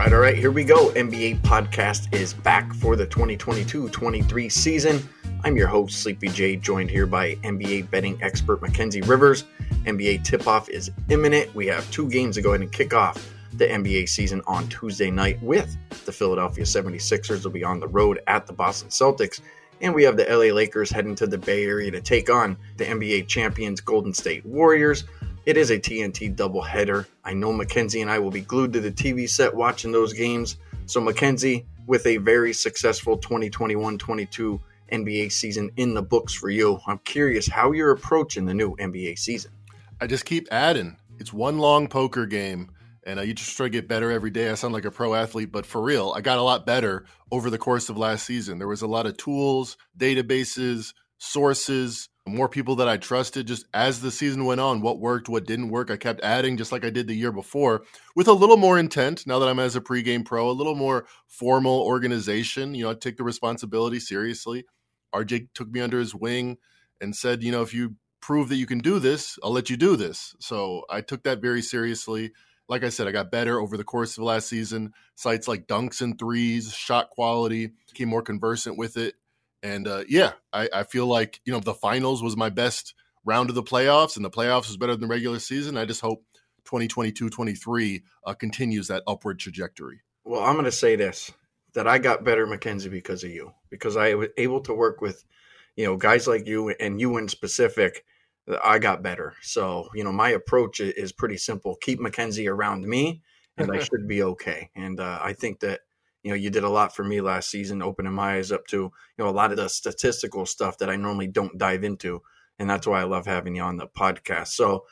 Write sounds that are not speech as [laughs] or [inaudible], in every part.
right, all right, here we go. NBA Podcast is back for the 2022 23 season. I'm your host, Sleepy J, joined here by NBA betting expert Mackenzie Rivers. NBA tip off is imminent. We have two games to go ahead and kick off the NBA season on Tuesday night with the Philadelphia 76ers will be on the road at the Boston Celtics. And we have the LA Lakers heading to the Bay Area to take on the NBA champions Golden State Warriors. It is a TNT doubleheader. I know Mackenzie and I will be glued to the TV set watching those games. So, Mackenzie, with a very successful 2021 22 NBA season in the books for you, I'm curious how you're approaching the new NBA season. I just keep adding. It's one long poker game, and uh, you just try to get better every day. I sound like a pro athlete, but for real, I got a lot better over the course of last season. There was a lot of tools, databases, sources, more people that I trusted just as the season went on. What worked, what didn't work. I kept adding just like I did the year before with a little more intent now that I'm as a pregame pro, a little more formal organization. You know, I take the responsibility seriously. RJ took me under his wing and said, you know, if you prove that you can do this, I'll let you do this. So I took that very seriously. Like I said, I got better over the course of last season. Sites like dunks and threes, shot quality, became more conversant with it. And uh, yeah, I, I feel like you know the finals was my best round of the playoffs, and the playoffs was better than the regular season. I just hope 2022-23 uh, continues that upward trajectory. Well, I'm going to say this: that I got better, Mackenzie, because of you, because I was able to work with, you know, guys like you and you in specific. I got better. So you know, my approach is pretty simple: keep Mackenzie around me, and I [laughs] should be okay. And uh, I think that you know, you did a lot for me last season, opening my eyes up to, you know, a lot of the statistical stuff that I normally don't dive into. And that's why I love having you on the podcast. So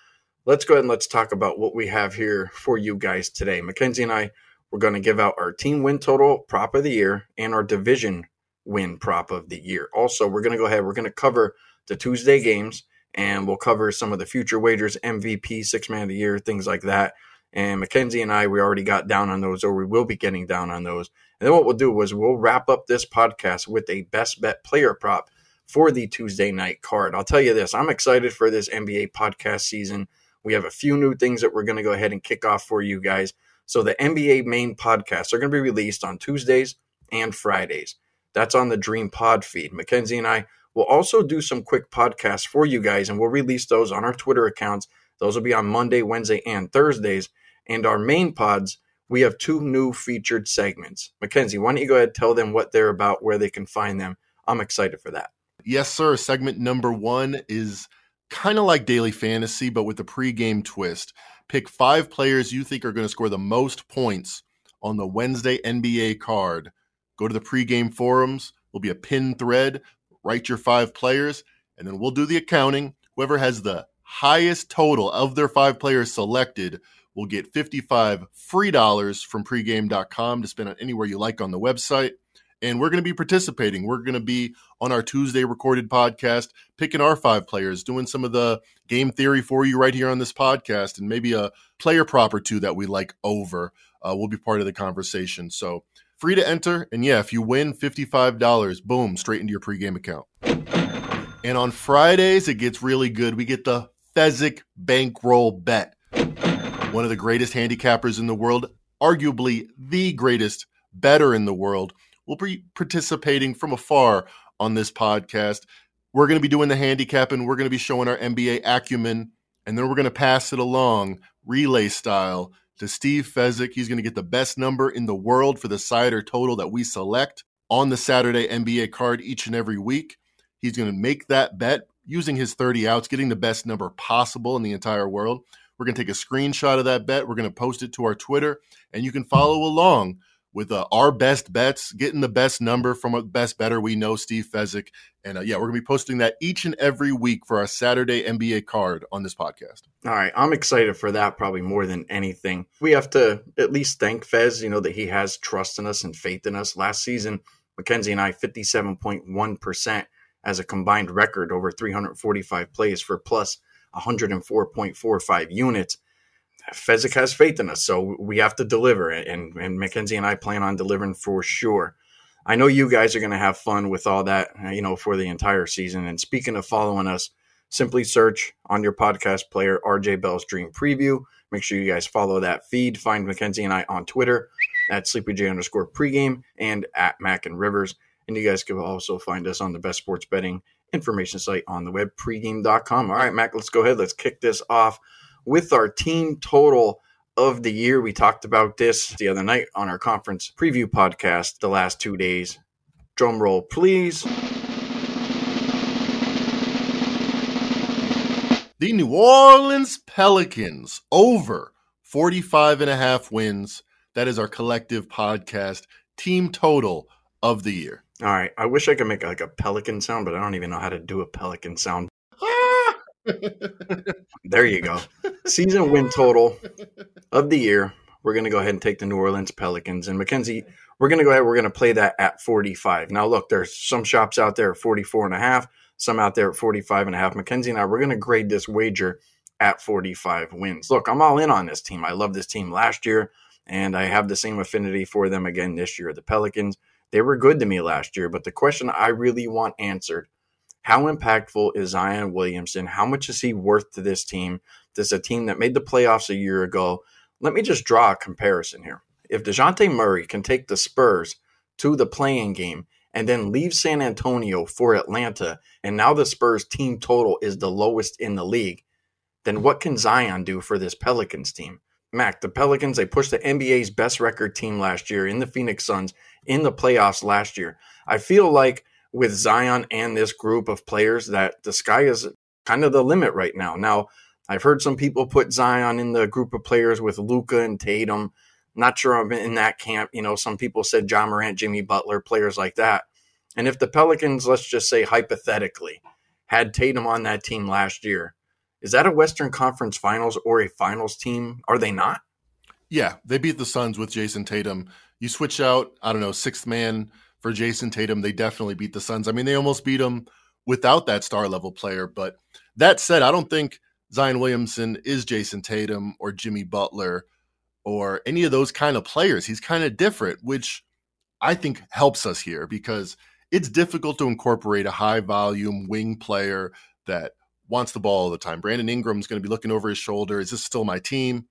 let's go ahead and let's talk about what we have here for you guys today. Mackenzie and I, we're going to give out our team win total prop of the year and our division win prop of the year. Also, we're going to go ahead, we're going to cover the Tuesday games and we'll cover some of the future wagers, MVP, six man of the year, things like that. And Mackenzie and I, we already got down on those, or we will be getting down on those. And then what we'll do is we'll wrap up this podcast with a best bet player prop for the Tuesday night card. I'll tell you this I'm excited for this NBA podcast season. We have a few new things that we're going to go ahead and kick off for you guys. So the NBA main podcasts are going to be released on Tuesdays and Fridays. That's on the Dream Pod feed. Mackenzie and I will also do some quick podcasts for you guys, and we'll release those on our Twitter accounts. Those will be on Monday, Wednesday, and Thursdays. And our main pods, we have two new featured segments. Mackenzie, why don't you go ahead and tell them what they're about, where they can find them? I'm excited for that. Yes, sir. Segment number one is kind of like daily fantasy, but with a pregame twist. Pick five players you think are going to score the most points on the Wednesday NBA card. Go to the pregame forums. There'll be a pin thread. Write your five players, and then we'll do the accounting. Whoever has the highest total of their five players selected will get 55 free dollars from pregame.com to spend on anywhere you like on the website. And we're going to be participating. We're going to be on our Tuesday recorded podcast, picking our five players, doing some of the game theory for you right here on this podcast, and maybe a player prop or two that we like over uh, will be part of the conversation. So free to enter. And yeah, if you win $55, boom, straight into your pregame account. And on Fridays, it gets really good. We get the Fezzik bankroll bet one of the greatest handicappers in the world, arguably the greatest better in the world, will be participating from afar on this podcast. We're going to be doing the handicapping. We're going to be showing our NBA acumen, and then we're going to pass it along relay style to Steve Fezzik. He's going to get the best number in the world for the side or total that we select on the Saturday NBA card each and every week. He's going to make that bet using his 30 outs, getting the best number possible in the entire world. We're going to take a screenshot of that bet. We're going to post it to our Twitter, and you can follow along with uh, our best bets, getting the best number from a best better we know, Steve Fezzik. And uh, yeah, we're going to be posting that each and every week for our Saturday NBA card on this podcast. All right. I'm excited for that probably more than anything. We have to at least thank Fez, you know, that he has trust in us and faith in us. Last season, Mackenzie and I, 57.1% as a combined record over 345 plays for plus 104.45 units. Fezzik has faith in us, so we have to deliver, and and Mackenzie and I plan on delivering for sure. I know you guys are going to have fun with all that, you know, for the entire season. And speaking of following us, simply search on your podcast player RJ Bell's Dream Preview. Make sure you guys follow that feed. Find Mackenzie and I on Twitter at SleepyJ underscore pregame and at Mac and Rivers. And you guys can also find us on the best sports betting information site on the web, pregame.com. All right, Mac, let's go ahead. Let's kick this off with our team total of the year. We talked about this the other night on our conference preview podcast the last two days. Drum roll, please. The New Orleans Pelicans over 45 and a half wins. That is our collective podcast team total of the year. All right. I wish I could make like a pelican sound, but I don't even know how to do a pelican sound. Ah! [laughs] there you go. Season win total of the year. We're going to go ahead and take the New Orleans Pelicans. And Mackenzie, we're going to go ahead. We're going to play that at 45. Now, look, there's some shops out there at 44 and a half, some out there at 45 and a half. Mackenzie and I, we're going to grade this wager at 45 wins. Look, I'm all in on this team. I love this team last year, and I have the same affinity for them again this year. The Pelicans, they were good to me last year, but the question I really want answered how impactful is Zion Williamson? How much is he worth to this team? This is a team that made the playoffs a year ago. Let me just draw a comparison here. If Dejounte Murray can take the Spurs to the play-in game and then leave San Antonio for Atlanta, and now the Spurs team total is the lowest in the league, then what can Zion do for this Pelicans team? Mac, the Pelicans, they pushed the NBA's best record team last year in the Phoenix Suns in the playoffs last year. I feel like with Zion and this group of players that the sky is kind of the limit right now. Now, I've heard some people put Zion in the group of players with Luka and Tatum. Not sure I'm in that camp. You know, some people said Ja Morant, Jimmy Butler, players like that. And if the Pelicans, let's just say hypothetically, had Tatum on that team last year, is that a Western Conference Finals or a Finals team? Are they not? Yeah, they beat the Suns with Jayson Tatum. You switch out, I don't know, sixth man for Jayson Tatum, they definitely beat the Suns. I mean, they almost beat them without that star level player. But that said, I don't think Zion Williamson is Jayson Tatum or Jimmy Butler or any of those kind of players. He's kind of different, which I think helps us here because it's difficult to incorporate a high volume wing player that wants the ball all the time. Brandon Ingram's going to be looking over his shoulder. Is this still my team?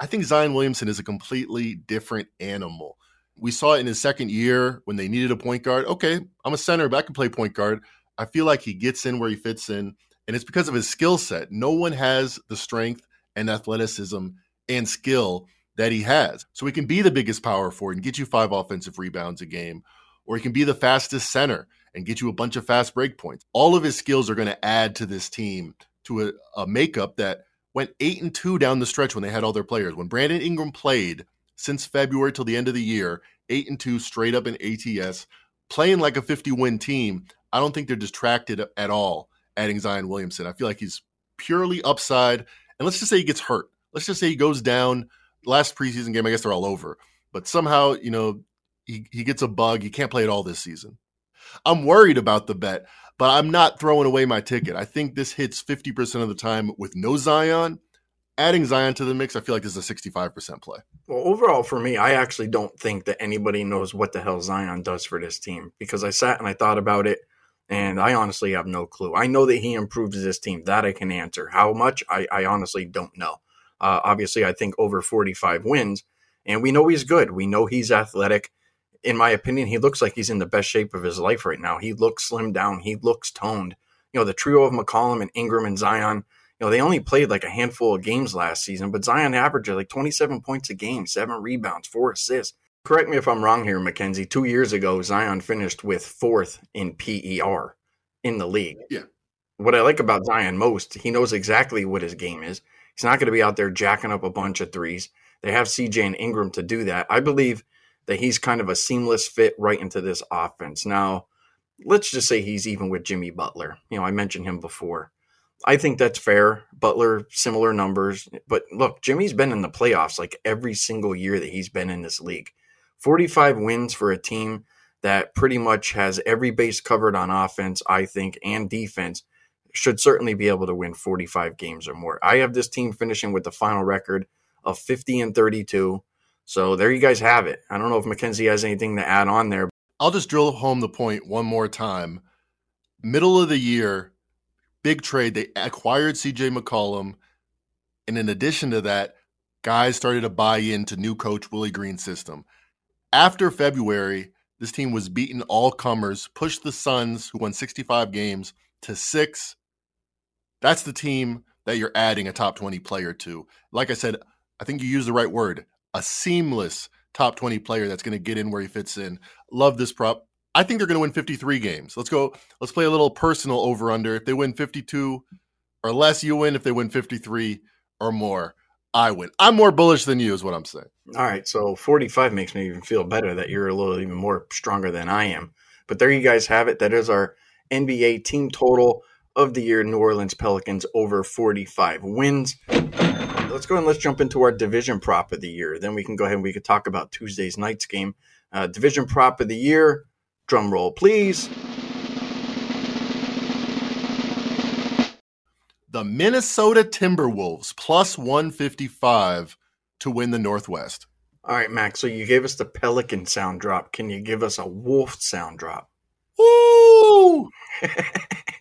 I think Zion Williamson is a completely different animal. We saw it in his second year when they needed a point guard. Okay, I'm a center, but I can play point guard. I feel like he gets in where he fits in, and it's because of his skill set. No one has the strength and athleticism and skill that he has. So he can be the biggest power forward and get you five offensive rebounds a game, or he can be the fastest center and get you a bunch of fast break points. All of his skills are going to add to this team to a, a makeup that went eight and two down the stretch when they had all their players. When Brandon Ingram played, since February till the end of the year, eight and two straight up in ATS, playing like a 50 win team. I don't think they're distracted at all adding Zion Williamson. I feel like he's purely upside. And let's just say he gets hurt. Let's just say he goes down. Last preseason game, I guess they're all over. But somehow, you know, he, he gets a bug. He can't play it all this season. I'm worried about the bet, but I'm not throwing away my ticket. I think this hits 50% of the time with no Zion adding Zion to the mix, I feel like this is a 65% play. Well, overall, for me, I actually don't think that anybody knows what the hell Zion does for this team because I sat and I thought about it, and I honestly have no clue. I know that he improves this team. That I can answer. How much? I, I honestly don't know. Uh, obviously, I think over 45 wins, and we know he's good. We know he's athletic. In my opinion, he looks like he's in the best shape of his life right now. He looks slimmed down. He looks toned. You know, the trio of McCollum and Ingram and Zion – you know, they only played like a handful of games last season, but Zion averaged like 27 points a game, seven rebounds, four assists. Correct me if I'm wrong here, Mackenzie. Two years ago, Zion finished with fourth in PER in the league. Yeah. What I like about Zion most, he knows exactly what his game is. He's not going to be out there jacking up a bunch of threes. They have CJ and Ingram to do that. I believe that he's kind of a seamless fit right into this offense. Now, let's just say he's even with Jimmy Butler. You know, I mentioned him before. I think that's fair. Butler, similar numbers. But look, Jimmy's been in the playoffs like every single year that he's been in this league. 45 wins for a team that pretty much has every base covered on offense, I think, and defense should certainly be able to win 45 games or more. I have this team finishing with the final record of 50 and 32. So there you guys have it. I don't know if Mackenzie has anything to add on there. I'll just drill home the point one more time. Middle of the year, big trade. They acquired CJ McCollum. And in addition to that, guys started to buy into new coach Willie Green's system. After February, this team was beaten all comers, pushed the Suns, who won 65 games, to six. That's the team that you're adding a top 20 player to. Like I said, I think you used the right word a seamless top 20 player that's going to get in where he fits in. Love this prop. I think they're going to win 53 games. Let's go. Let's play a little personal over under. If they win 52 or less, you win. If they win 53 or more, I win. I'm more bullish than you, is what I'm saying. All right. So 45 makes me even feel better that you're a little even more stronger than I am. But there you guys have it. That is our NBA team total of the year New Orleans Pelicans over 45 wins. Let's go and let's jump into our division prop of the year. Then we can go ahead and we can talk about Tuesday's night's game. Uh, division prop of the year. Drum roll, please. The Minnesota Timberwolves plus 155 to win the Northwest. All right, Max. So you gave us the Pelican sound drop. Can you give us a wolf sound drop? Woo! [laughs]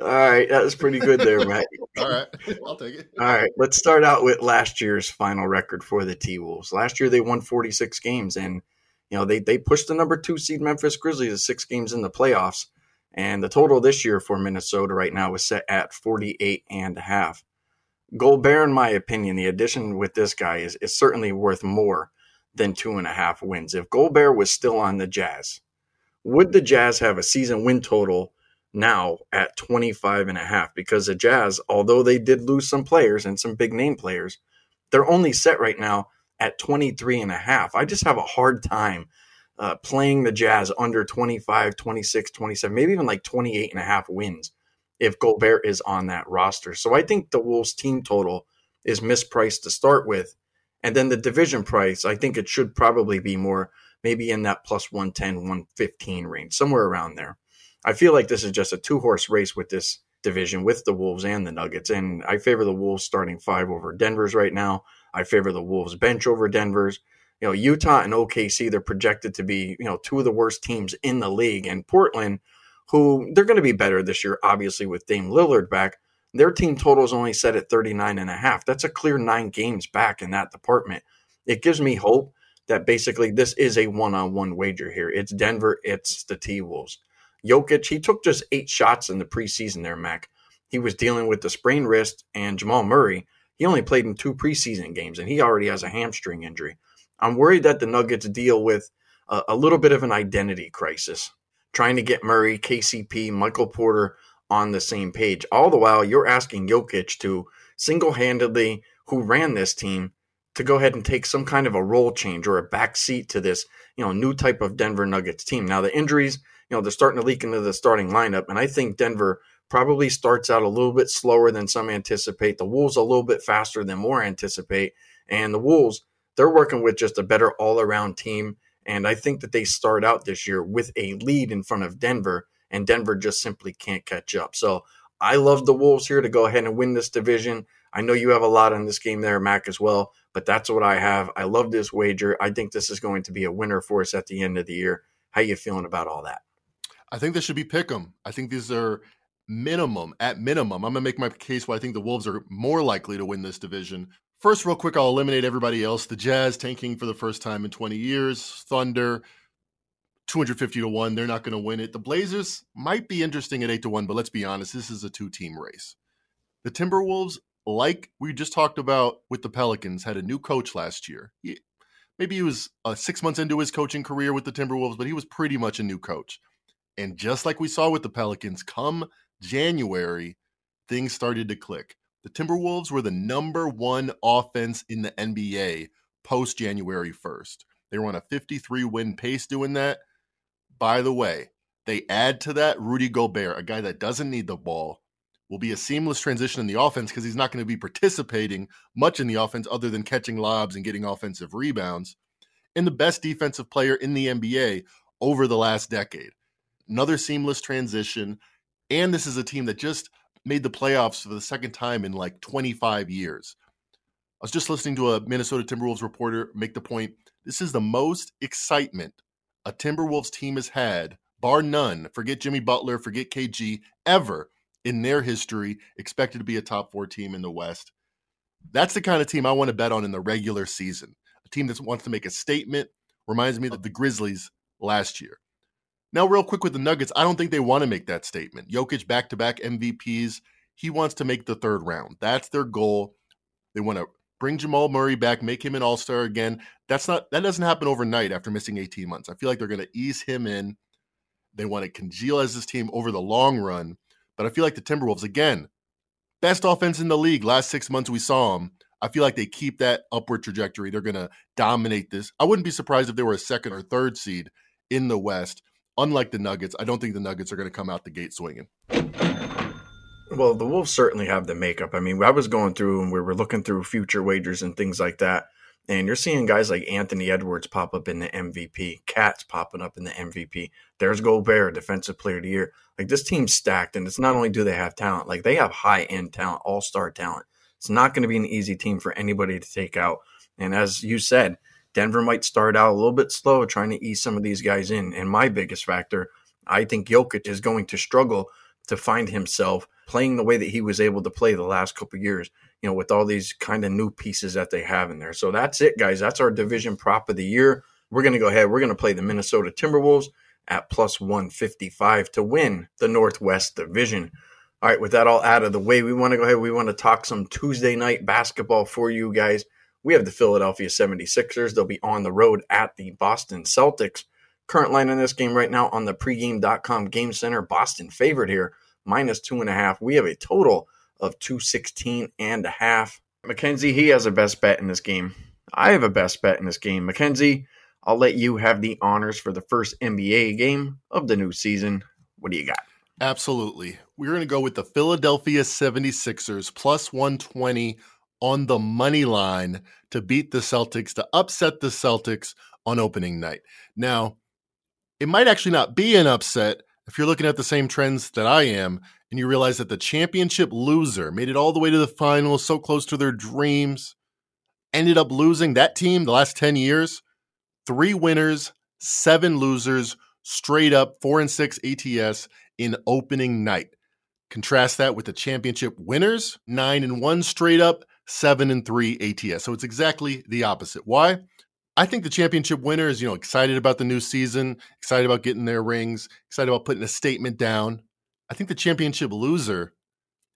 All right, that was pretty good there, Matt. [laughs] All right, I'll take it. All right, let's start out with last year's final record for the T Wolves. Last year they won 46 games, and you know they they pushed the number two seed Memphis Grizzlies to six games in the playoffs. And the total this year for Minnesota right now is set at 48 and a half. Gobert, in my opinion, the addition with this guy is, is certainly worth more than two and a half wins. If Gobert was still on the Jazz, would the Jazz have a season win total now at 25 and a half because the Jazz, although they did lose some players and some big name players, they're only set right now at 23 and a half. I just have a hard time uh, playing the Jazz under 25, 26, 27, maybe even like 28 and a half wins if Gobert is on that roster. So I think the Wolves team total is mispriced to start with. And then the division price, I think it should probably be more maybe in that plus 110, 115 range, somewhere around there. I feel like this is just a two horse race with this division with the Wolves and the Nuggets. And I favor the Wolves starting five over Denver's right now. I favor the Wolves bench over Denver's. You know, Utah and OKC, they're projected to be, you know, two of the worst teams in the league. And Portland, who they're going to be better this year, obviously, with Dame Lillard back. Their team total is only set at 39 and a half. That's a clear nine games back in that department. It gives me hope that basically this is a one on one wager here. It's Denver, it's the T Wolves. Jokic, he took just eight shots in the preseason there, Mac. He was dealing with the sprained wrist, and Jamal Murray, he only played in two preseason games, and he already has a hamstring injury. I'm worried that the Nuggets deal with a, a little bit of an identity crisis, trying to get Murray, KCP, Michael Porter on the same page. All the while, you're asking Jokic to single handedly, who ran this team, to go ahead and take some kind of a role change or a back seat to this, you know, new type of Denver Nuggets team. Now the injuries know, they're starting to leak into the starting lineup. And I think Denver probably starts out a little bit slower than some anticipate. The Wolves a little bit faster than more anticipate. And the Wolves, they're working with just a better all around team. And I think that they start out this year with a lead in front of Denver, and Denver just simply can't catch up. So I love the Wolves here to go ahead and win this division. I know you have a lot on this game there, Mac, as well, but that's what I have. I love this wager. I think this is going to be a winner for us at the end of the year. How you feeling about all that? I think this should be pick 'em. I think these are minimum, at minimum. I'm to make my case why I think the Wolves are more likely to win this division. First, real quick, I'll eliminate everybody else. The Jazz tanking for the first time in 20 years. Thunder, 250 to 1. They're not going to win it. The Blazers might be interesting at 8 to 1, but let's be honest, this is a two team race. The Timberwolves, like we just talked about with the Pelicans, had a new coach last year. He, maybe he was uh, six months into his coaching career with the Timberwolves, but he was pretty much a new coach. And just like we saw with the Pelicans, come January, things started to click. The Timberwolves were the number one offense in the NBA post January 1st. They were on a 53 win pace doing that. By the way, they add to that Rudy Gobert, a guy that doesn't need the ball, will be a seamless transition in the offense because he's not going to be participating much in the offense other than catching lobs and getting offensive rebounds. And the best defensive player in the NBA over the last decade another seamless transition. And this is a team that just made the playoffs for the second time in like 25 years. I was just listening to a Minnesota Timberwolves reporter make the point this is the most excitement a Timberwolves team has had, bar none, forget Jimmy Butler, forget KG, ever in their history, expected to be a top four team in the West. That's the kind of team I want to bet on in the regular season. A team that wants to make a statement, Reminds me of the Grizzlies last year. Now, real quick with the Nuggets, I don't think they want to make that statement. Jokic back to back MVPs. He wants to make the third round. That's their goal. They want to bring Jamal Murray back, make him an all star again. That's not that doesn't happen overnight after missing 18 months. I feel like they're going to ease him in. They want to congeal as this team over the long run. But I feel like the Timberwolves, again, best offense in the league. Last six months we saw them. I feel like they keep that upward trajectory. They're going to dominate this. I wouldn't be surprised if they were a second or third seed in the West. Unlike the Nuggets, I don't think the Nuggets are going to come out the gate swinging. Well, the Wolves certainly have the makeup. I mean, I was going through and we were looking through future wagers and things like that. And you're seeing guys like Anthony Edwards pop up in the MVP, Cats popping up in the MVP. There's Gobert, Defensive Player of the Year. Like this team's stacked, and it's not only do they have talent, like they have high end talent, all star talent. It's not going to be an easy team for anybody to take out. And as you said, Denver might start out a little bit slow, trying to ease some of these guys in. And my biggest factor, I think Jokic is going to struggle to find himself playing the way that he was able to play the last couple years, you know, with all these kind of new pieces that they have in there. So that's it, guys. That's our division prop of the year. We're going to go ahead. We're going to play the Minnesota Timberwolves at plus 155 to win the Northwest Division. All right, with that all out of the way, we want to go ahead. We want to talk some Tuesday night basketball for you guys. We have the Philadelphia 76ers. They'll be on the road at the Boston Celtics. Current line in this game right now on the pregame.com game center. Boston favored here minus two and a half. We have a total of 216 and a half. Mackenzie, he has a best bet in this game. I have a best bet in this game. Mackenzie, I'll let you have the honors for the first NBA game of the new season. What do you got? Absolutely. We're going to go with the Philadelphia 76ers plus 120 on the money line to beat the Celtics, to upset the Celtics on opening night. Now, it might actually not be an upset if you're looking at the same trends that I am and you realize that the championship loser made it all the way to the finals, so close to their dreams, ended up losing that team the last 10 years, three winners, seven losers, straight up four and six ATS in opening night. Contrast that with the championship winners, nine and one straight up, seven and three ATS. So it's exactly the opposite. Why? I think the championship winner is, you know, excited about the new season, excited about getting their rings, excited about putting a statement down. I think the championship loser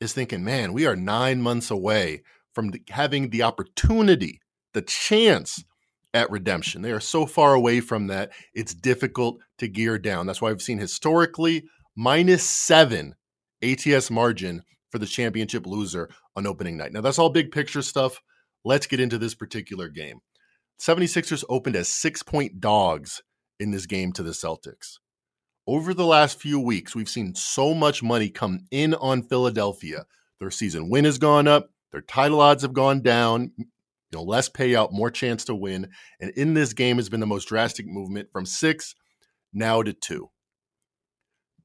is thinking, man, we are nine months away from the, having the opportunity, the chance at redemption. They are so far away from that, it's difficult to gear down. That's why I've seen historically minus seven ATS margin for the championship loser on opening night. Now, that's all big picture stuff. Let's get into this particular game. 76ers opened as six point dogs in this game to the Celtics. Over the last few weeks, we've seen so much money come in on Philadelphia. Their season win has gone up, their title odds have gone down, you know, less payout, more chance to win. And in this game has been the most drastic movement from six now to two.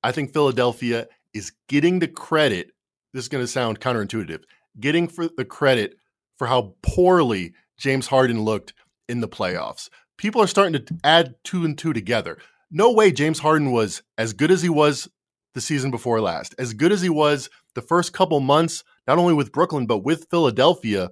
I think Philadelphia is getting the credit. This is going to sound counterintuitive, getting for the credit for how poorly James Harden looked in the playoffs. People are starting to add two and two together. No way James Harden was as good as he was the season before last, as good as he was the first couple months, not only with Brooklyn, but with Philadelphia,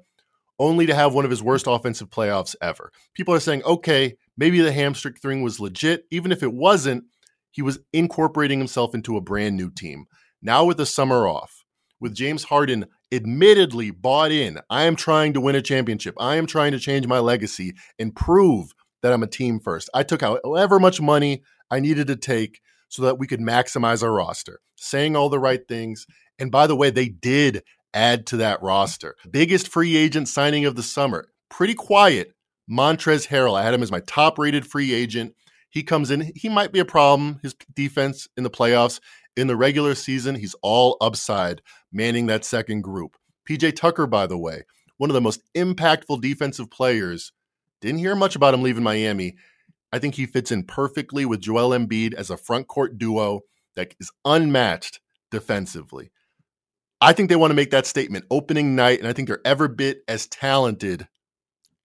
only to have one of his worst offensive playoffs ever. People are saying, okay, maybe the hamstring thing was legit. Even if it wasn't, he was incorporating himself into a brand new team. Now, with the summer off, with James Harden admittedly bought in. I am trying to win a championship. I am trying to change my legacy and prove that I'm a team first. I took however much money I needed to take so that we could maximize our roster, saying all the right things. And by the way, they did add to that roster. Biggest free agent signing of the summer. Pretty quiet. Montrezl Harrell. I had him as my top rated free agent. He comes in. He might be a problem. His defense in the playoffs. In the regular season, he's all upside, manning that second group. PJ Tucker, by the way, one of the most impactful defensive players. Didn't hear much about him leaving Miami. I think he fits in perfectly with Joel Embiid as a front court duo that is unmatched defensively. I think they want to make that statement opening night, and I think they're ever bit as talented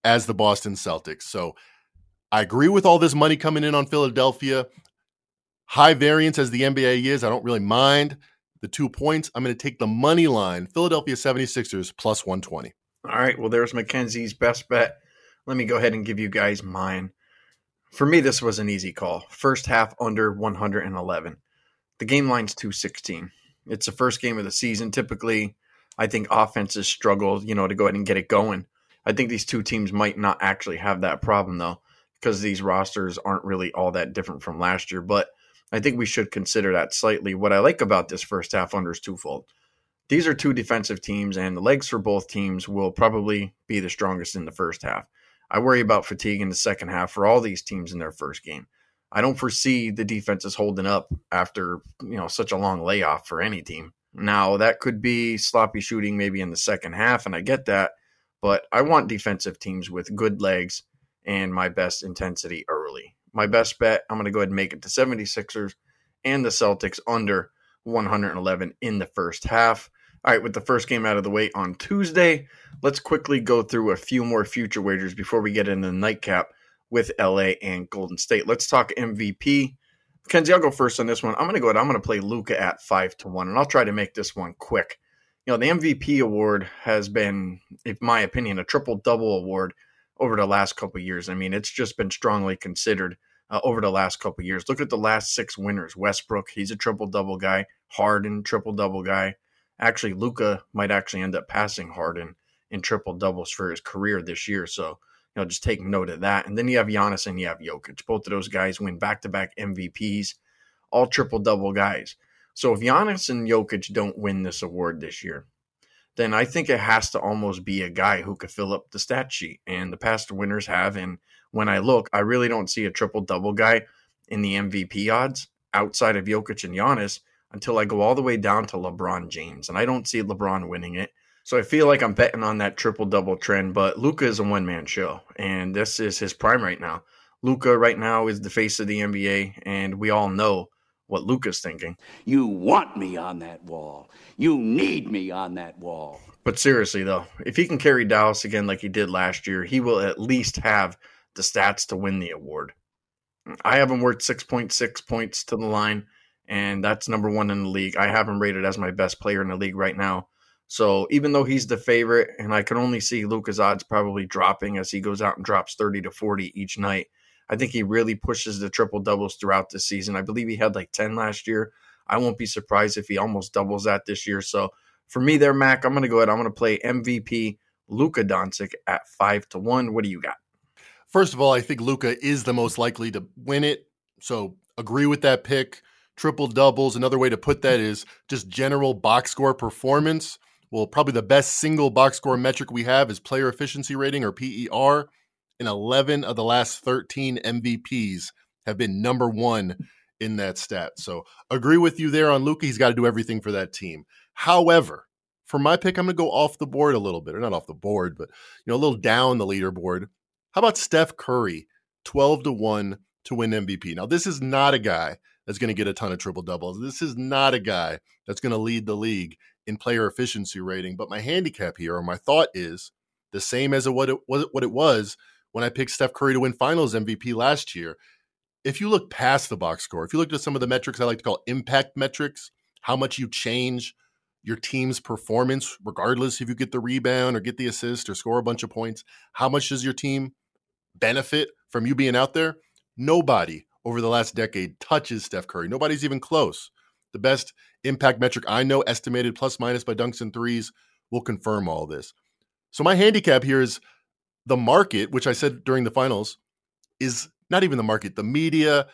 as the Boston Celtics. So I agree with all this money coming in on Philadelphia high variance as the NBA is, I don't really mind the two points. I'm going to take the money line, Philadelphia 76ers plus 120. All right. Well, there's Mackenzie's best bet. Let me go ahead and give you guys mine. For me, this was an easy call. First half under 111. The game line's 216. It's the first game of the season. Typically, I think offenses struggle, you know, to go ahead and get it going. I think these two teams might not actually have that problem though, because these rosters aren't really all that different from last year. But I think we should consider that slightly. What I like about this first half under is twofold. These are two defensive teams, and the legs for both teams will probably be the strongest in the first half. I worry about fatigue in the second half for all these teams in their first game. I don't foresee the defenses holding up after you know such a long layoff for any team. Now that could be sloppy shooting maybe in the second half, and I get that, but I want defensive teams with good legs and my best intensity early. My best bet, I'm going to go ahead and make it to 76ers and the Celtics under 111 in the first half. All right, with the first game out of the way on Tuesday, let's quickly go through a few more future wagers before we get into the nightcap with LA and Golden State. Let's talk MVP. Kenzie, I'll go first on this one. I'm going to go ahead. I'm going to play Luka at five to one, and I'll try to make this one quick. You know, the MVP award has been, in my opinion, a triple double award over the last couple years. I mean, it's just been strongly considered uh, over the last couple years. Look at the last six winners. Westbrook, he's a triple double guy. Harden, triple double guy. Actually, Luka might actually end up passing Harden in triple doubles for his career this year. So you know, just take note of that. And then you have Giannis and you have Jokic. Both of those guys win back to back MVPs, all triple double guys. So if Giannis and Jokic don't win this award this year, then I think it has to almost be a guy who could fill up the stat sheet. And the past winners have. And when I look, I really don't see a triple double guy in the MVP odds outside of Jokic and Giannis until I go all the way down to LeBron James. And I don't see LeBron winning it. So I feel like I'm betting on that triple double trend, but Luka is a one man show, and this is his prime right now. Luka right now is the face of the NBA, and we all know what Luka's thinking. You want me on that wall. You need me on that wall. But seriously though, if he can carry Dallas again like he did last year, he will at least have the stats to win the award. I have him worth 6.6 points to the line, and that's number one in the league. I have him rated as my best player in the league right now. So even though he's the favorite, and I can only see Luka's odds probably dropping as he goes out and drops 30 to 40 each night, I think he really pushes the triple doubles throughout the season. I believe he had like 10 last year. I won't be surprised if he almost doubles that this year. So for me there, Mac, I'm going to go ahead. I'm going to play MVP Luka Doncic at 5 to 1. What do you got? First of all, I think Luka is the most likely to win it. So agree with that pick. Triple doubles. Another way to put that is just general box score performance well, probably the best single box score metric we have is player efficiency rating or PER. And 11 of the last 13 MVPs have been number one in that stat. So agree with you there on Luka. He's got to do everything for that team. However, for my pick, I'm going to go off the board a little bit, or not off the board, but you know, a little down the leaderboard. How about Steph Curry, 12 to 1 to win MVP? Now, this is not a guy that's going to get a ton of triple doubles. This is not a guy that's going to lead the league in player efficiency rating. But my handicap here, or my thought is the same as what it was what it was when I picked Steph Curry to win Finals MVP last year. If you look past the box score, if you look at some of the metrics I like to call impact metrics, how much you change your team's performance, regardless if you get the rebound or get the assist or score a bunch of points, how much does your team benefit from you being out there? Nobody over the last decade touches Steph Curry. Nobody's even close. The best impact metric I know, estimated plus minus by dunks and threes, will confirm all this. So my handicap here is the market, which I said during the finals, is not even the market. The media,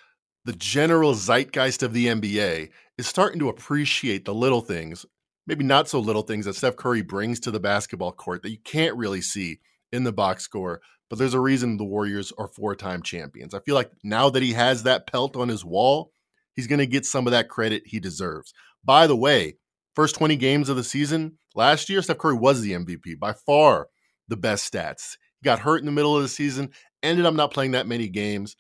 the general zeitgeist of the NBA is starting to appreciate the little things, maybe not so little things that Steph Curry brings to the basketball court that you can't really see in the box score. But there's a reason the Warriors are four time champions. I feel like now that he has that pelt on his wall, he's going to get some of that credit he deserves. By the way, first 20 games of the season last year, Steph Curry was the MVP, by far the best stats. He got hurt in the middle of the season, ended up not playing that many games.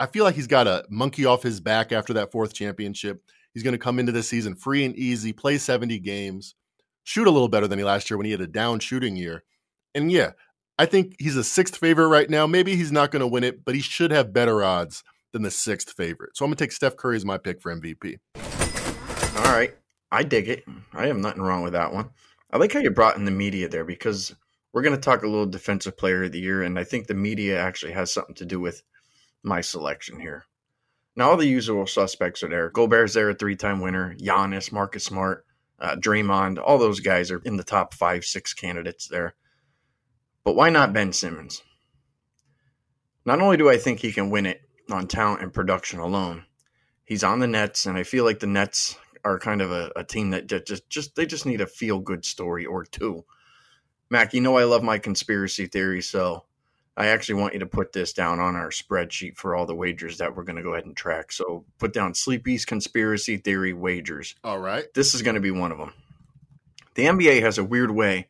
I feel like he's got a monkey off his back after that fourth championship. He's going to come into this season free and easy, play 70 games, shoot a little better than he last year when he had a down shooting year. And yeah, I think he's a sixth favorite right now. Maybe he's not going to win it, but he should have better odds than the sixth favorite. So I'm going to take Steph Curry as my pick for MVP. All right. I dig it. I have nothing wrong with that one. I like how you brought in the media there because we're going to talk a little defensive player of the year, and I think the media actually has something to do with my selection here. Now, all the usual suspects are there. Gobert's there, a three time winner. Giannis, Marcus Smart, uh, Draymond, all those guys are in the top five, six candidates there. But why not Ben Simmons? Not only do I think he can win it on talent and production alone, he's on the Nets, and I feel like the Nets are kind of a, a team that just, just they just need a feel good story or two. Mac, you know I love my conspiracy theory, so I actually want you to put this down on our spreadsheet for all the wagers that we're going to go ahead and track. So put down Sleepy's conspiracy theory wagers. All right. This is going to be one of them. The NBA has a weird way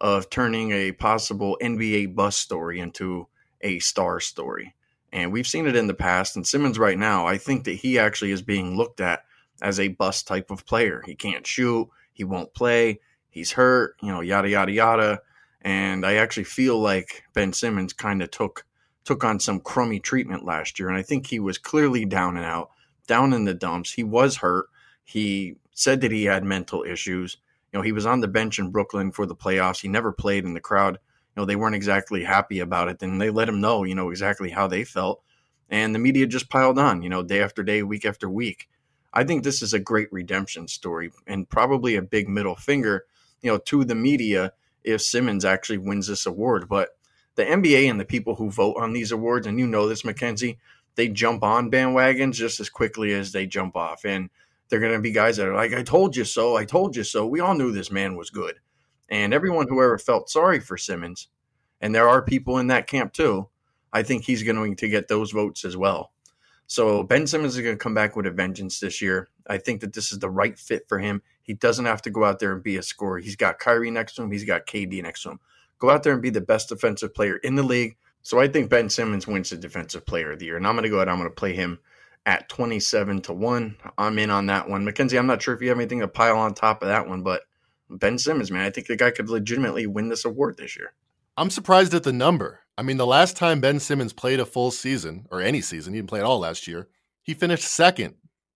of turning a possible NBA bust story into a star story. And we've seen it in the past. And Simmons, right now, I think that he actually is being looked at as a bust type of player. He can't shoot, he won't play, he's hurt, you know, yada, yada, yada and I actually feel like Ben Simmons kind of took took on some crummy treatment last year, and I think he was clearly down and out, down in the dumps. He was hurt. He said that he had mental issues. You know, he was on the bench in Brooklyn for the playoffs. He never played in the crowd. You know, they weren't exactly happy about it. And they let him know, you know, exactly how they felt. And the media just piled on, you know, day after day, week after week. I think this is a great redemption story and probably a big middle finger, you know, to the media if Simmons actually wins this award. But the NBA and the people who vote on these awards, and you know this, Mackenzie, they jump on bandwagons just as quickly as they jump off. And they're going to be guys that are like, I told you so. I told you so. We all knew this man was good. And everyone who ever felt sorry for Simmons, and there are people in that camp too, I think he's going to get those votes as well. So Ben Simmons is going to come back with a vengeance this year. I think that this is the right fit for him. He doesn't have to go out there and be a scorer. He's got Kyrie next to him. He's got KD next to him. Go out there and be the best defensive player in the league. So I think Ben Simmons wins the defensive player of the year. And I'm going to go ahead. I'm going to play him at 27 to 1. I'm in on that one. Mackenzie, I'm not sure if you have anything to pile on top of that one, but Ben Simmons, man, I think the guy could legitimately win this award this year. I'm surprised at the number. I mean, the last time Ben Simmons played a full season, or any season, he didn't play at all last year, he finished second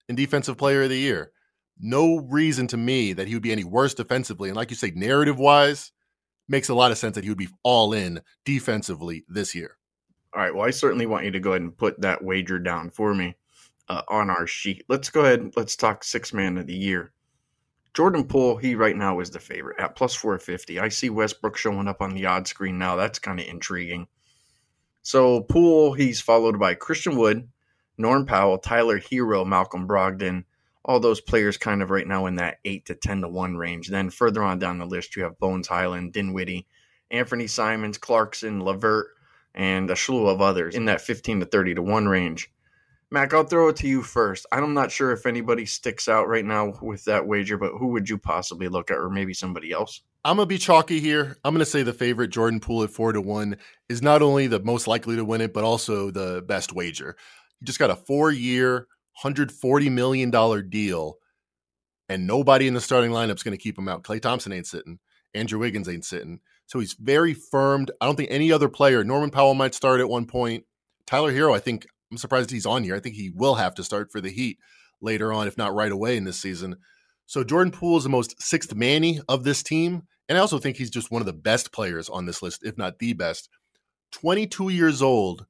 in Defensive Player of the Year no reason to me that he would be any worse defensively. And like you say, narrative wise, makes a lot of sense that he would be all in defensively this year. All right. Well, I certainly want you to go ahead and put that wager down for me uh, on our sheet. Let's go ahead. Let's talk six man of the year. Jordan Poole, he right now is the favorite at plus 450. I see Westbrook showing up on the odd screen now. That's kind of intriguing. So, Poole, he's followed by Christian Wood, Norm Powell, Tyler Herro, Malcolm Brogdon, all those players kind of right now in that eight to ten to one range. Then further on down the list, you have Bones Hyland, Dinwiddie, Anthony Simons, Clarkson, LeVert, and a slew of others in that fifteen to thirty to one range. Mac, I'll throw it to you first. I'm not sure if anybody sticks out right now with that wager, but who would you possibly look at, or maybe somebody else? I'm gonna be chalky here. I'm gonna say the favorite Jordan Poole at four to one is not only the most likely to win it, but also the best wager. He just got a four year, $140 million deal, and nobody in the starting lineup's to keep him out. Klay Thompson ain't sitting. Andrew Wiggins ain't sitting. So he's very firmed. I don't think any other player, Norman Powell might start at one point. Tyler Herro, I think, I'm surprised he's on here. I think he will have to start for the Heat later on, if not right away in this season. So Jordan Poole is the most sixth manny of this team. And I also think he's just one of the best players on this list, if not the best. 22 years old,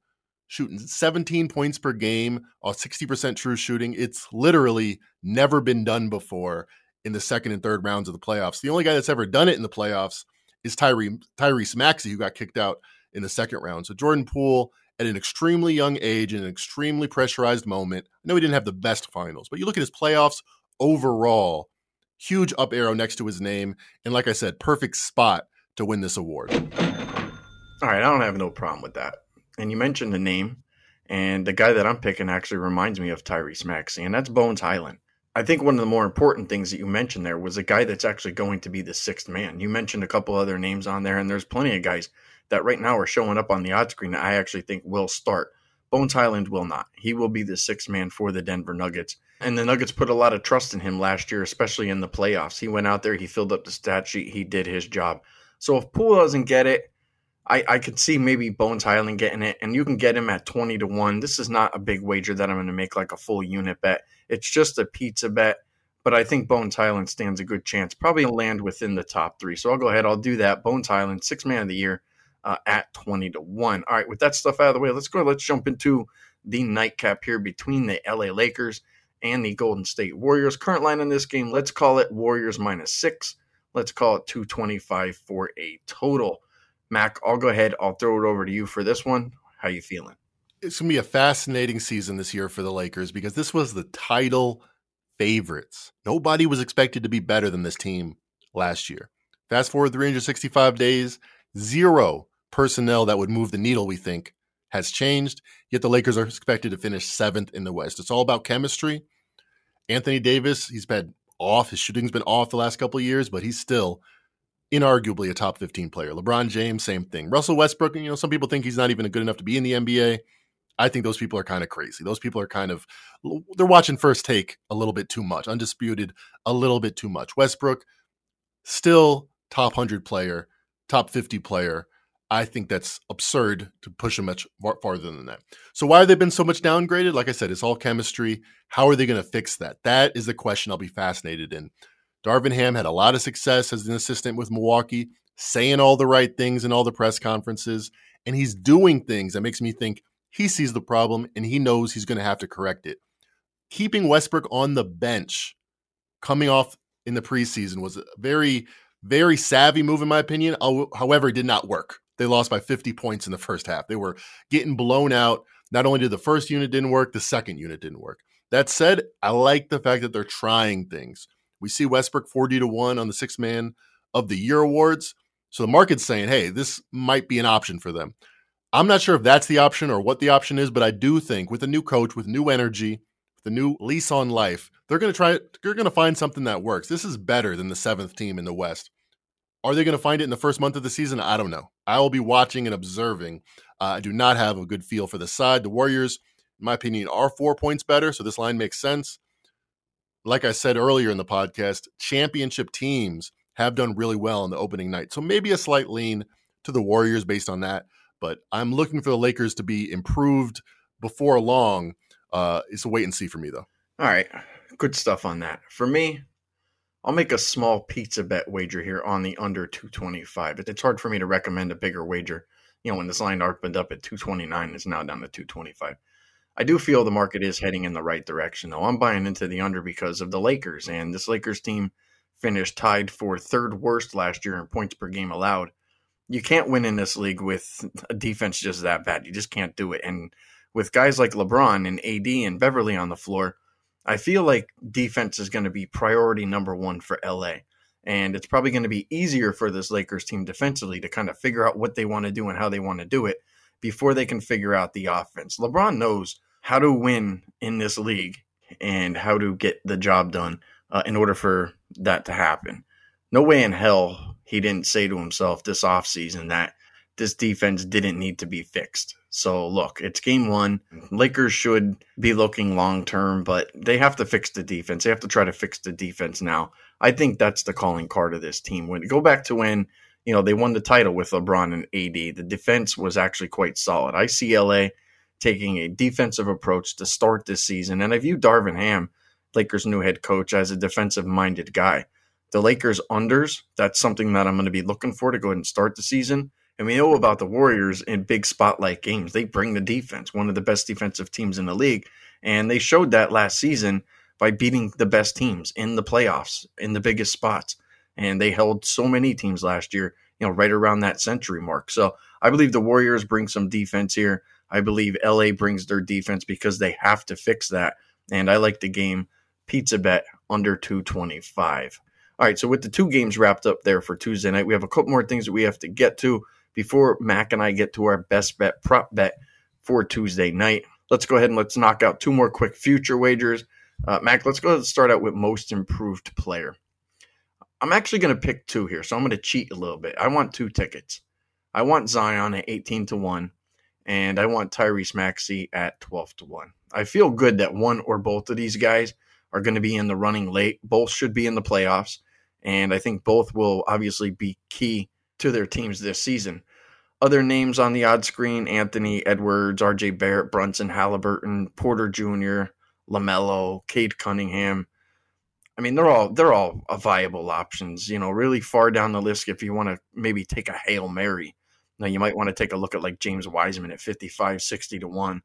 shooting 17 points per game, a 60% true shooting. It's literally never been done before in the second and third rounds of the playoffs. The only guy that's ever done it in the playoffs is Tyree, Tyrese Maxey, who got kicked out in the second round. So Jordan Poole, at an extremely young age, in an extremely pressurized moment, I know he didn't have the best finals, but you look at his playoffs overall, huge up arrow next to his name. And like I said, perfect spot to win this award. All right, I don't have no problem with that and you mentioned the name, and the guy that I'm picking actually reminds me of Tyrese Maxey, and that's Bones Hyland. I think one of the more important things that you mentioned there was a guy that's actually going to be the sixth man. You mentioned a couple other names on there, and there's plenty of guys that right now are showing up on the odd screen that I actually think will start. Bones Hyland will not. He will be the sixth man for the Denver Nuggets. And the Nuggets put a lot of trust in him last year, especially in the playoffs. He went out there, he filled up the stat sheet, he did his job. So if Poole doesn't get it, I, I could see maybe Bones Hyland getting it, and you can get him at 20 to 1. This is not a big wager that I'm going to make like a full unit bet. It's just a pizza bet, but I think Bones Hyland stands a good chance. Probably land within the top three. So I'll go ahead, I'll do that. Bones Hyland, six man of the year uh, at 20 to 1. All right, with that stuff out of the way, let's go. Let's jump into the nightcap here between the LA Lakers and the Golden State Warriors. Current line in this game, let's call it Warriors minus six. Let's call it 225 for a total. Mac, I'll go ahead. I'll throw it over to you for this one. How you feeling? It's going to be a fascinating season this year for the Lakers because this was the title favorites. Nobody was expected to be better than this team last year. Fast forward 365 days, zero personnel that would move the needle, we think, has changed. Yet the Lakers are expected to finish seventh in the West. It's all about chemistry. Anthony Davis, he's been off. His shooting's been off the last couple of years, but he's still inarguably a top 15 player. LeBron James, same thing. Russell Westbrook, you know, some people think he's not even good enough to be in the NBA. I think those people are kind of crazy. Those people are kind of they're watching first take a little bit too much. Undisputed a little bit too much. Westbrook still top 100 player, top 50 player. I think that's absurd to push them much farther than that. So why have they been so much downgraded? Like I said, it's all chemistry. How are they going to fix that? That is the question I'll be fascinated in. Darvin Ham had a lot of success as an assistant with Milwaukee, saying all the right things in all the press conferences, and he's doing things that makes me think he sees the problem and he knows he's going to have to correct it. Keeping Westbrook on the bench coming off in the preseason was a very, very savvy move, in my opinion. However, it did not work. They lost by 50 points in the first half. They were getting blown out. Not only did the first unit didn't work, the second unit didn't work. That said, I like the fact that they're trying things. We see Westbrook 40 to 1 on the six man of the year awards. So the market's saying, hey, this might be an option for them. I'm not sure if that's the option or what the option is, but I do think with a new coach, with new energy, with a new lease on life, they're going to try. They're going to find something that works. This is better than the seventh team in the West. Are they going to find it in the first month of the season? I don't know. I will be watching and observing. Uh, I do not have a good feel for the side. The Warriors, in my opinion, are four points better, so this line makes sense. Like I said earlier in the podcast, championship teams have done really well in the opening night. So maybe a slight lean to the Warriors based on that but I'm looking for the Lakers to be improved before long. Uh, it's a wait and see for me, though. All right, good stuff on that. For me, I'll make a small pizza bet wager here on the under 225. It's hard for me to recommend a bigger wager. You know, when this line opened up at 229, it's now down to 225. I do feel the market is heading in the right direction, though. I'm buying into the under because of the Lakers, and this Lakers team finished tied for third worst last year in points per game allowed you can't win in this league with a defense just that bad. You just can't do it. And with guys like LeBron and AD and Beverley on the floor, I feel like defense is going to be priority number one for LA. And it's probably going to be easier for this Lakers team defensively to kind of figure out what they want to do and how they want to do it before they can figure out the offense. LeBron knows how to win in this league and how to get the job done uh, in order for that to happen. No way in hell he didn't say to himself this offseason that this defense didn't need to be fixed. So look, it's game one. Mm-hmm. Lakers should be looking long term, but they have to fix the defense. They have to try to fix the defense now. I think that's the calling card of this team. When go back to when you know they won the title with LeBron and AD, the defense was actually quite solid. I see LA taking a defensive approach to start this season, and I view Darvin Ham, Lakers' new head coach, as a defensive minded guy the Lakers unders, that's something that I'm going to be looking for to go ahead and start the season. And we know about the Warriors in big spotlight games. They bring the defense, one of the best defensive teams in the league. And they showed that last season by beating the best teams in the playoffs, in the biggest spots. And they held so many teams last year, you know, right around that century mark. So I believe the Warriors bring some defense here. I believe LA brings their defense because they have to fix that. And I like the game pizza bet under 225. All right, so with the two games wrapped up there for Tuesday night, we have a couple more things that we have to get to before Mac and I get to our best bet prop bet for Tuesday night. Let's go ahead and let's knock out two more quick future wagers. Uh, Mac, let's go ahead and start out with most improved player. I'm actually going to pick two here, so I'm going to cheat a little bit. I want two tickets. I want Zion at 18 to 1, and I want Tyrese Maxey at 12 to 1. I feel good that one or both of these guys are going to be in the running late. Both should be in the playoffs. And I think both will obviously be key to their teams this season. Other names on the odd screen Anthony Edwards, RJ Barrett, Brunson Halliburton, Porter Jr., LaMelo, Cade Cunningham. I mean, they're all they're all viable options. You know, really far down the list. If you want to maybe take a hail mary, now you might want to take a look at like James Wiseman at 55, 60 to one.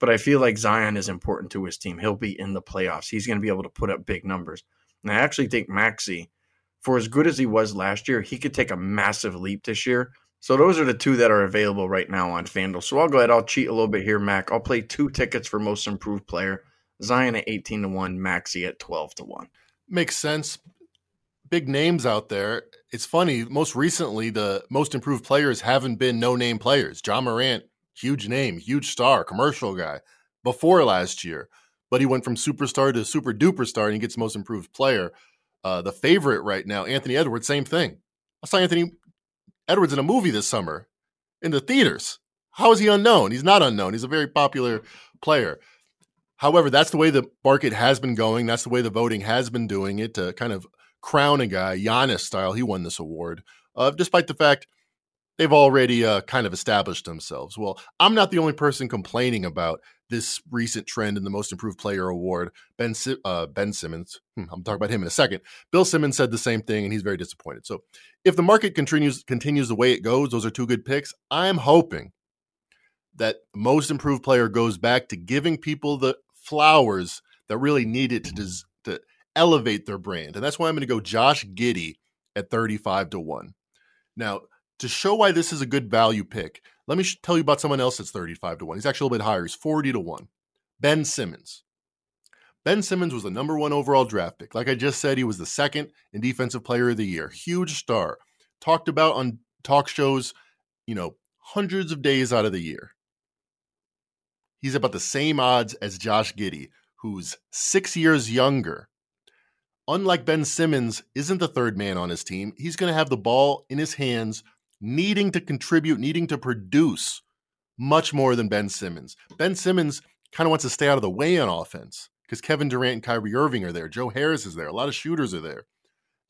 but I feel like Zion is important to his team. He'll be in the playoffs. He's going to be able to put up big numbers. And I actually think Maxey, for as good as he was last year, he could take a massive leap this year. So those are the two that are available right now on FanDuel. So I'll go ahead. I'll cheat a little bit here, Mac. I'll play two tickets for most improved player. Zion at 18 to 1, Maxey at 12 to 1. Makes sense. Big names out there. It's funny, most recently, the most improved players haven't been no name players. Ja Morant, huge name, huge star, commercial guy before last year, but he went from superstar to super duper star and he gets most improved player. Uh, the favorite right now, Anthony Edwards, same thing. I saw Anthony Edwards in a movie this summer in the theaters. How is he unknown? He's not unknown. He's a very popular player. However, that's the way the market has been going. That's the way the voting has been doing it to kind of crown a guy, Giannis style. He won this award, uh, despite the fact they've already uh, kind of established themselves. Well, I'm not the only person complaining about this recent trend in the Most Improved Player award. Ben uh, Ben Simmons, hmm, I'm talking about him in a second. Bill Simmons said the same thing, and he's very disappointed. So, if the market continues continues the way it goes, those are two good picks. I'm hoping that Most Improved Player goes back to giving people the flowers that really need it to des- to elevate their brand, and that's why I'm going to go Josh Giddey at 35 to one. Now, to show why this is a good value pick, let me tell you about someone else that's 35 to 1. He's actually a little bit higher. He's 40 to 1. Ben Simmons. Ben Simmons was the number one overall draft pick. Like I just said, he was the second in Defensive Player of the Year. Huge star. Talked about on talk shows, you know, hundreds of days out of the year. He's about the same odds as Josh Giddey, who's six years younger. Unlike Ben Simmons, isn't the third man on his team. He's going to have the ball in his hands needing to contribute, needing to produce much more than Ben Simmons. Ben Simmons kind of wants to stay out of the way on offense because Kevin Durant and Kyrie Irving are there. Joe Harris is there. A lot of shooters are there.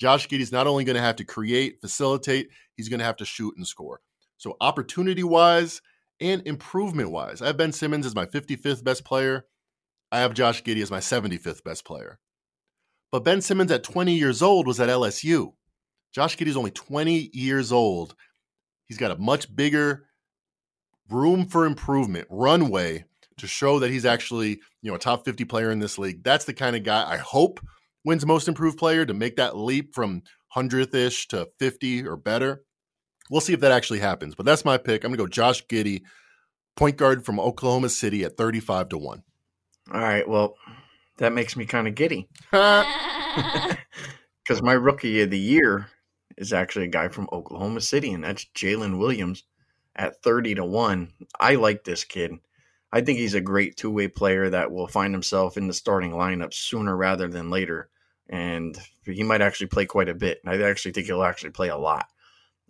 Josh Giddey's not only going to have to create, facilitate, he's going to have to shoot and score. So, opportunity wise and improvement wise, I have Ben Simmons as my 55th best player. I have Josh Giddey as my 75th best player. But Ben Simmons at 20 years old was at LSU. Josh Giddey's only 20 years old He's got a much bigger room for improvement, runway to show that he's actually, you know, a top 50 player in this league. That's the kind of guy I hope wins most improved player to make that leap from 100th ish to 50 or better. We'll see if that actually happens. But that's my pick. I'm going to go Josh Giddey, point guard from Oklahoma City at 35 to 1. All right. Well, that makes me kind of giddy. [laughs] [laughs] Because my rookie of the year is actually a guy from Oklahoma City, and that's Jalen Williams at 30 to 1. I like this kid. I think he's a great two way player that will find himself in the starting lineup sooner rather than later. And he might actually play quite a bit. I actually think he'll actually play a lot.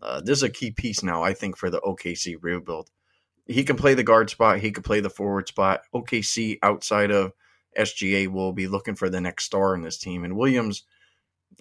Uh, this is a key piece now, I think, for the OKC rebuild. He can play the guard spot, he could play the forward spot. OKC outside of SGA will be looking for the next star in this team. And Williams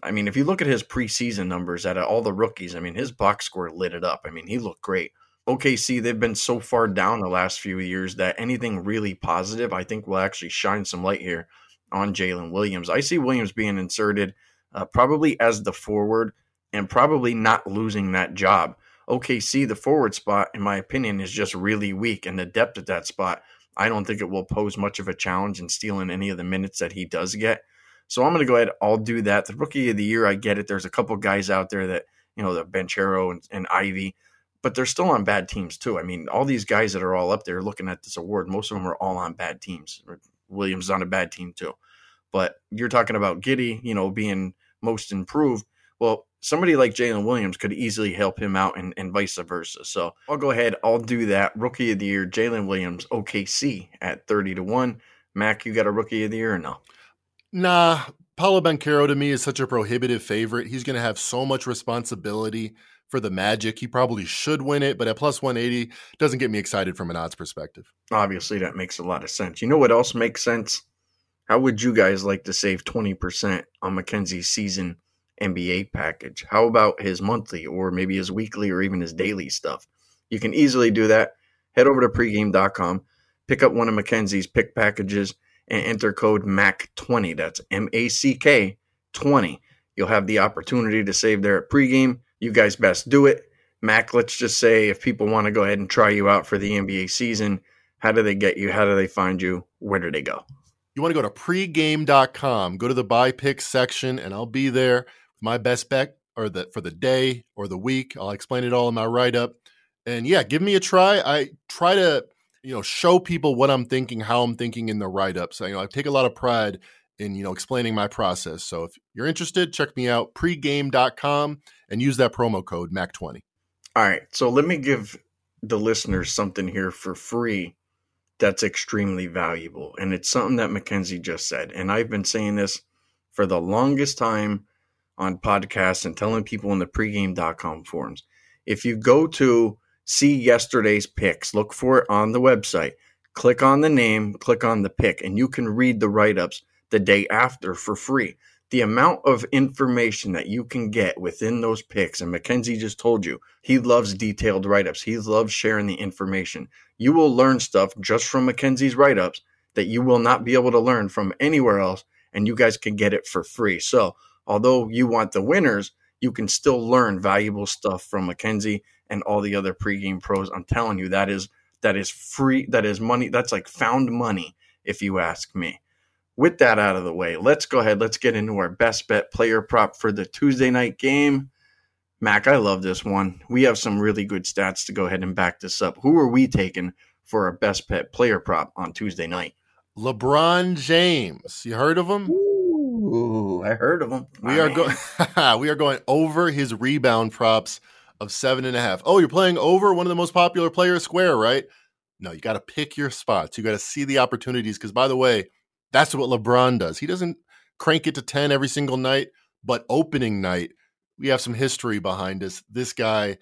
I mean, if you look at his preseason numbers at all the rookies, I mean, his box score lit it up. I mean, he looked great. OKC, they've been so far down the last few years that anything really positive, I think, will actually shine some light here on Jalen Williams. I see Williams being inserted uh, probably as the forward and probably not losing that job. OKC, the forward spot, in my opinion, is just really weak, and the depth at that spot, I don't think it will pose much of a challenge in stealing any of the minutes that he does get. So I'm going to go ahead. I'll do that. The rookie of the year, I get it. There's a couple guys out there that you know, the Banchero and, and Ivey, but they're still on bad teams too. I mean, all these guys that are all up there looking at this award, most of them are all on bad teams. Williams is on a bad team too. But you're talking about Giddey, you know, being most improved. Well, somebody like Jalen Williams could easily help him out and, and vice versa. So I'll go ahead. I'll do that. Rookie of the year, Jalen Williams, OKC at 30 to 1. Mac, you got a rookie of the year or no? Nah, Paolo Banchero to me is such a prohibitive favorite. He's going to have so much responsibility for the Magic. He probably should win it, but at plus 180 doesn't get me excited from an odds perspective. Obviously, that makes a lot of sense. You know what else makes sense? How would you guys like to save 20% on Mackenzie's season NBA package? How about his monthly or maybe his weekly or even his daily stuff? You can easily do that. Head over to pregame.com, pick up one of Mackenzie's pick packages and enter code MAC20. That's M A C K 20. You'll have the opportunity to save there at pregame. You guys best do it. Mac, let's just say if people want to go ahead and try you out for the NBA season, How do they get you? How do they find you? Where do they go? You want to go to pregame.com, go to the buy picks section, and I'll be there with my best bet or the for the day or the week. I'll explain it all in my write up. And yeah, give me a try. I try to, you know, show people what I'm thinking, how I'm thinking in the write up. So, you know, I take a lot of pride in, you know, explaining my process. So if you're interested, check me out pregame.com and use that promo code MAC20. All right. So let me give the listeners something here for free that's extremely valuable. And it's something that Mackenzie just said. And I've been saying this for the longest time on podcasts and telling people in the pregame.com forums. If you go to see yesterday's picks, look for it on the website, click on the name, click on the pick, and you can read the write ups the day after for free. The amount of information that you can get within those picks, and Mackenzie just told you, he loves detailed write ups. He loves sharing the information. You will learn stuff just from Mackenzie's write ups that you will not be able to learn from anywhere else, and you guys can get it for free. So, although you want the winners, you can still learn valuable stuff from Mackenzie and all the other pregame pros. I'm telling you, that is that is free. That is money. That's like found money, if you ask me. With that out of the way, let's go ahead. Let's get into our best bet player prop for the Tuesday night game. Mac, I love this one. We have some really good stats to go ahead and back this up. Who are we taking for our best bet player prop on Tuesday night? LeBron James. You heard of him? Ooh, I heard of him. We are going. [laughs] we are going over his rebound props of seven and a half. Oh, you're playing over one of the most popular players square, right? No, you got to pick your spots. You got to see the opportunities. Because by the way, that's what LeBron does. He doesn't crank it to ten every single night, but opening night, we have some history behind us. This guy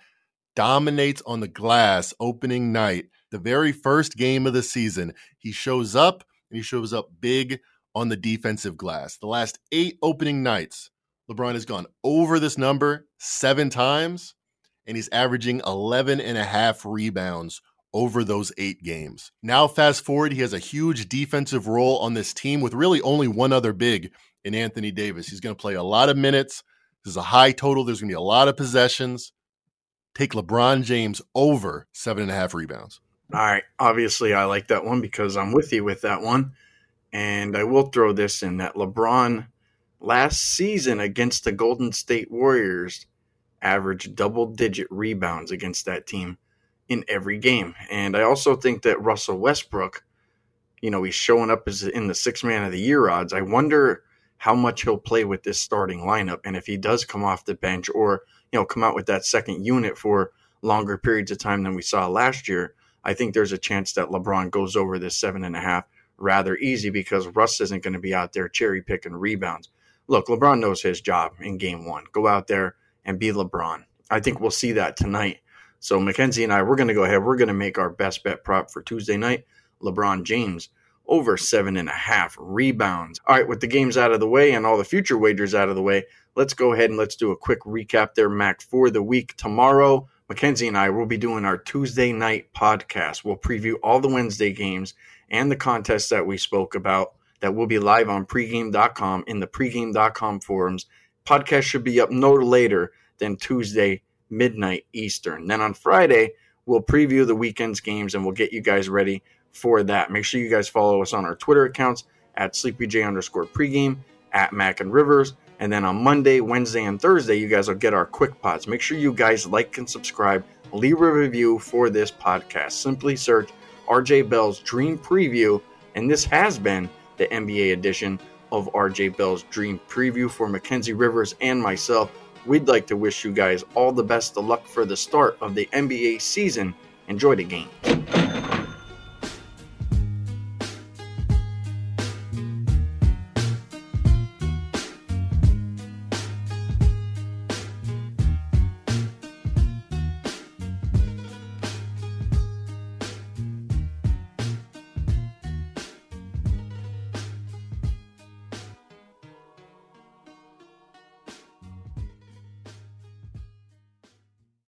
dominates on the glass opening night, the very first game of the season. He shows up and he shows up big on the defensive glass. The last eight opening nights, LeBron has gone over this number seven times, and he's averaging 11 and a half rebounds over those eight games. Now, fast forward, he has a huge defensive role on this team with really only one other big in Anthony Davis. He's going to play a lot of minutes. This is a high total. There's going to be a lot of possessions. Take LeBron James over seven and a half rebounds. All right. Obviously, I like that one because I'm with you with that one. And I will throw this in that LeBron last season against the Golden State Warriors averaged double digit rebounds against that team in every game. And I also think that Russell Westbrook, you know, he's showing up as in the six man of the year odds. I wonder how much he'll play with this starting lineup and if he does come off the bench or, you know, come out with that second unit for longer periods of time than we saw last year. I think there's a chance that LeBron goes over this seven and a half rather easy because Russ isn't going to be out there cherry picking rebounds. Look, LeBron knows his job in game one. Go out there and be LeBron. I think we'll see that tonight. So Mackenzie and I, we're going to go ahead. We're going to make our best bet prop for Tuesday night. LeBron James over seven and a half rebounds. All right, with the games out of the way and all the future wagers out of the way, let's go ahead and let's do a quick recap there, Mac, for the week tomorrow. Mackenzie and I will be doing our Tuesday night podcast. We'll preview all the Wednesday games and the contests that we spoke about that will be live on pregame.com in the pregame.com forums. Podcast should be up no later than Tuesday, midnight Eastern. Then on Friday, we'll preview the weekend's games and we'll get you guys ready for that. Make sure you guys follow us on our Twitter accounts at sleepyj underscore pregame, at Mac and Rivers. And then on Monday, Wednesday, and Thursday, you guys will get our quick pods. Make sure you guys like and subscribe. Leave a review for this podcast. Simply search RJ Bell's Dream Preview, and this has been the NBA edition of RJ Bell's Dream Preview for Mackenzie Rivers and myself. We'd like to wish you guys all the best of luck for the start of the NBA season. Enjoy the game.